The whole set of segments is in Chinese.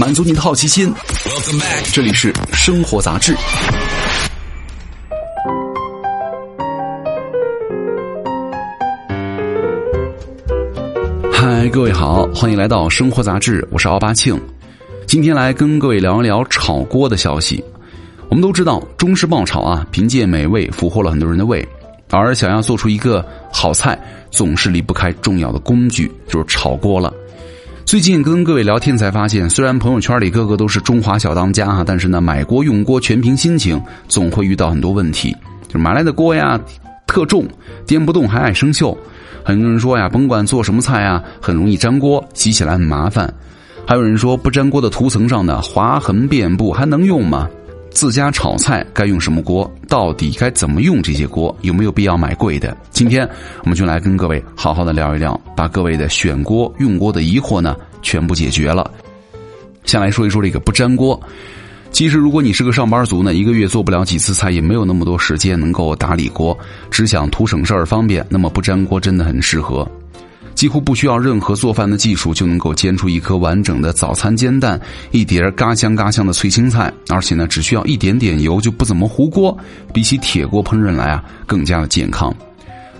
满足你的好奇心。这里是生活杂志。嗨，各位好，欢迎来到生活杂志，我是奥巴庆。今天来跟各位聊一聊炒锅的消息。我们都知道，中式爆炒啊，凭借美味俘获了很多人的胃。而想要做出一个好菜，总是离不开重要的工具，就是炒锅了。最近跟各位聊天才发现，虽然朋友圈里个个都是中华小当家啊，但是呢，买锅用锅全凭心情，总会遇到很多问题。就买来的锅呀，特重，颠不动还爱生锈。很多人说呀，甭管做什么菜呀，很容易粘锅，洗起来很麻烦。还有人说，不粘锅的涂层上的划痕遍布，还能用吗？自家炒菜该用什么锅？到底该怎么用这些锅？有没有必要买贵的？今天我们就来跟各位好好的聊一聊，把各位的选锅用锅的疑惑呢全部解决了。先来说一说这个不粘锅。其实如果你是个上班族呢，一个月做不了几次菜，也没有那么多时间能够打理锅，只想图省事儿方便，那么不粘锅真的很适合。几乎不需要任何做饭的技术，就能够煎出一颗完整的早餐煎蛋，一碟嘎香嘎香的脆青菜，而且呢，只需要一点点油就不怎么糊锅，比起铁锅烹饪来啊，更加的健康。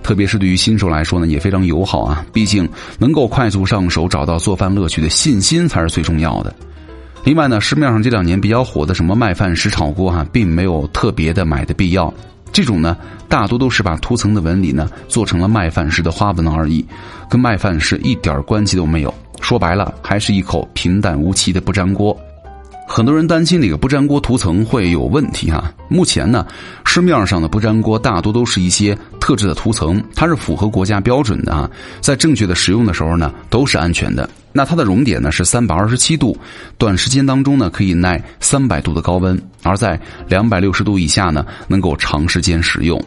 特别是对于新手来说呢，也非常友好啊。毕竟能够快速上手，找到做饭乐趣的信心才是最重要的。另外呢，市面上这两年比较火的什么麦饭石炒锅哈，并没有特别的买的必要。这种呢，大多都是把涂层的纹理呢做成了麦饭石的花纹而已，跟麦饭石一点关系都没有。说白了，还是一口平淡无奇的不粘锅。很多人担心这个不粘锅涂层会有问题哈。目前呢，市面上的不粘锅大多都是一些特制的涂层，它是符合国家标准的啊，在正确的使用的时候呢，都是安全的。那它的熔点呢是三百二十七度，短时间当中呢可以耐三百度的高温，而在两百六十度以下呢能够长时间使用。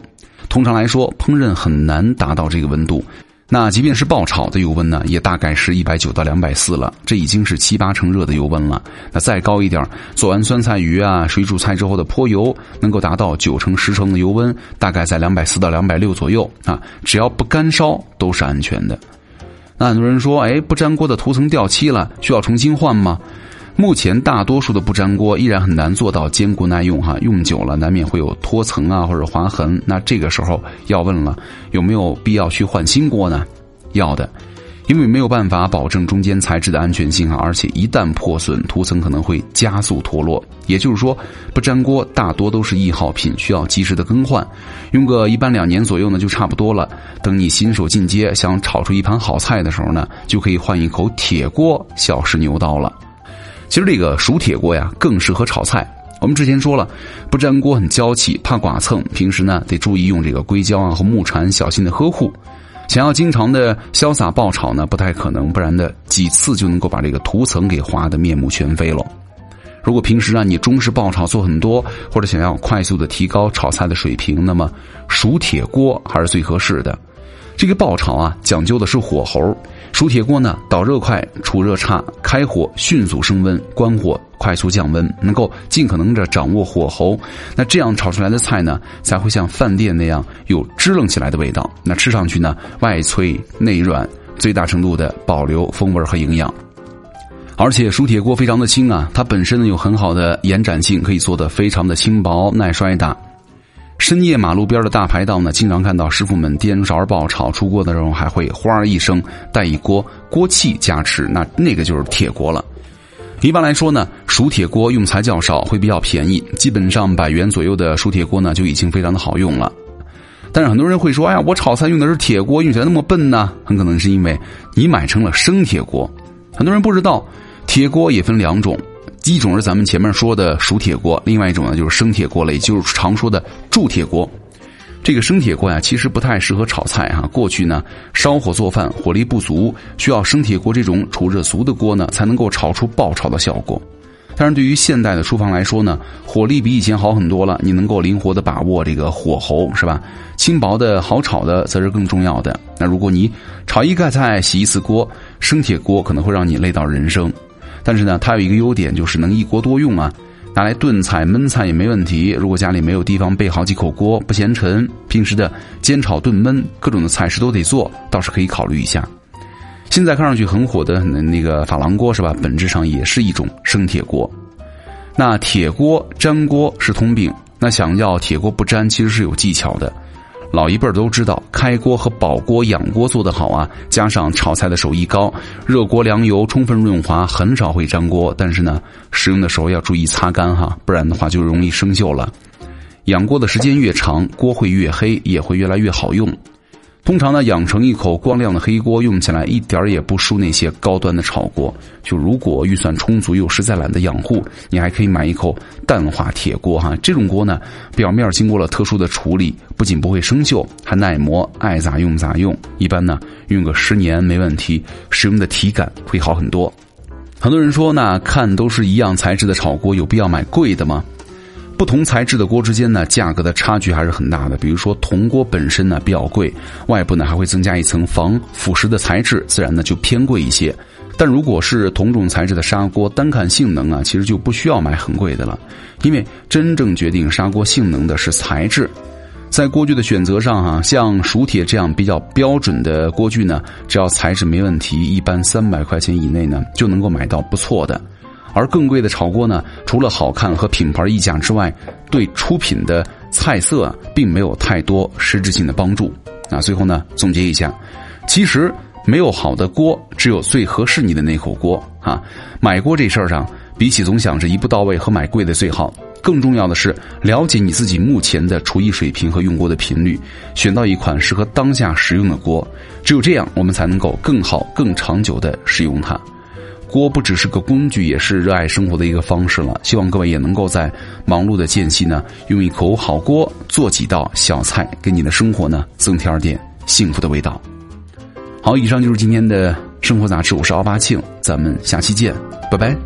通常来说，烹饪很难达到这个温度。那即便是爆炒的油温呢，也大概是一百九到两百四了，这已经是七八成热的油温了。那再高一点，做完酸菜鱼啊、水煮菜之后的泼油，能够达到九成十成的油温，大概在两百四到两百六左右啊。只要不干烧，都是安全的。很多人说，哎，不粘锅的涂层掉漆了，需要重新换吗？目前大多数的不粘锅依然很难做到坚固耐用哈，用久了难免会有脱层啊或者划痕。那这个时候要问了，有没有必要去换新锅呢？要的，因为没有办法保证中间材质的安全性啊，而且一旦破损，涂层可能会加速脱落。也就是说，不粘锅大多都是易耗品，需要及时的更换，用个一般两年左右呢就差不多了。等你新手进阶，想炒出一盘好菜的时候呢，就可以换一口铁锅，小试牛刀了。其实这个熟铁锅呀，更适合炒菜。我们之前说了，不粘锅很娇气，怕剐蹭，平时呢得注意用这个硅胶啊和木铲小心的呵护。想要经常的潇洒爆炒呢，不太可能，不然的几次就能够把这个涂层给划得面目全非了。如果平时让你中式爆炒做很多，或者想要快速的提高炒菜的水平，那么熟铁锅还是最合适的。这个爆炒啊，讲究的是火候。熟铁锅呢，导热快，储热差，开火迅速升温，关火快速降温，能够尽可能的掌握火候。那这样炒出来的菜呢，才会像饭店那样有支棱起来的味道。那吃上去呢，外脆内软，最大程度的保留风味和营养。而且熟铁锅非常的轻啊，它本身呢有很好的延展性，可以做的非常的轻薄耐摔打。深夜马路边的大排档呢，经常看到师傅们颠勺爆炒，出锅的时候还会哗一声带一锅锅气加持，那那个就是铁锅了。一般来说呢，熟铁锅用材较少，会比较便宜，基本上百元左右的熟铁锅呢就已经非常的好用了。但是很多人会说，哎呀，我炒菜用的是铁锅，用起来那么笨呢？很可能是因为你买成了生铁锅。很多人不知道，铁锅也分两种。一种是咱们前面说的熟铁锅，另外一种呢就是生铁锅了，也就是常说的铸铁锅。这个生铁锅呀，其实不太适合炒菜哈。过去呢，烧火做饭火力不足，需要生铁锅这种储热足的锅呢，才能够炒出爆炒的效果。但是对于现代的厨房来说呢，火力比以前好很多了，你能够灵活的把握这个火候，是吧？轻薄的好炒的，则是更重要的。那如果你炒一盖菜洗一次锅，生铁锅可能会让你累到人生。但是呢，它有一个优点，就是能一锅多用啊，拿来炖菜、焖菜也没问题。如果家里没有地方备好几口锅，不嫌沉，平时的煎炒炖焖各种的菜式都得做，倒是可以考虑一下。现在看上去很火的那个珐琅锅是吧？本质上也是一种生铁锅。那铁锅粘锅是通病，那想要铁锅不粘，其实是有技巧的。老一辈儿都知道，开锅和保锅、养锅做得好啊，加上炒菜的手艺高，热锅凉油充分润滑，很少会粘锅。但是呢，使用的时候要注意擦干哈，不然的话就容易生锈了。养锅的时间越长，锅会越黑，也会越来越好用。通常呢，养成一口光亮的黑锅，用起来一点儿也不输那些高端的炒锅。就如果预算充足又实在懒得养护，你还可以买一口淡化铁锅哈。这种锅呢，表面经过了特殊的处理，不仅不会生锈，还耐磨，爱咋用咋用。一般呢，用个十年没问题，使用的体感会好很多。很多人说，那看都是一样材质的炒锅，有必要买贵的吗？不同材质的锅之间呢，价格的差距还是很大的。比如说铜锅本身呢比较贵，外部呢还会增加一层防腐蚀的材质，自然呢就偏贵一些。但如果是同种材质的砂锅，单看性能啊，其实就不需要买很贵的了。因为真正决定砂锅性能的是材质。在锅具的选择上哈，像熟铁这样比较标准的锅具呢，只要材质没问题，一般三百块钱以内呢就能够买到不错的。而更贵的炒锅呢，除了好看和品牌溢价之外，对出品的菜色并没有太多实质性的帮助。那最后呢，总结一下，其实没有好的锅，只有最合适你的那口锅啊。买锅这事儿上，比起总想着一步到位和买贵的最好，更重要的是了解你自己目前的厨艺水平和用锅的频率，选到一款适合当下使用的锅。只有这样，我们才能够更好、更长久的使用它。锅不只是个工具，也是热爱生活的一个方式了。希望各位也能够在忙碌的间隙呢，用一口好锅做几道小菜，给你的生活呢增添点幸福的味道。好，以上就是今天的生活杂志，我是奥巴庆，咱们下期见，拜拜。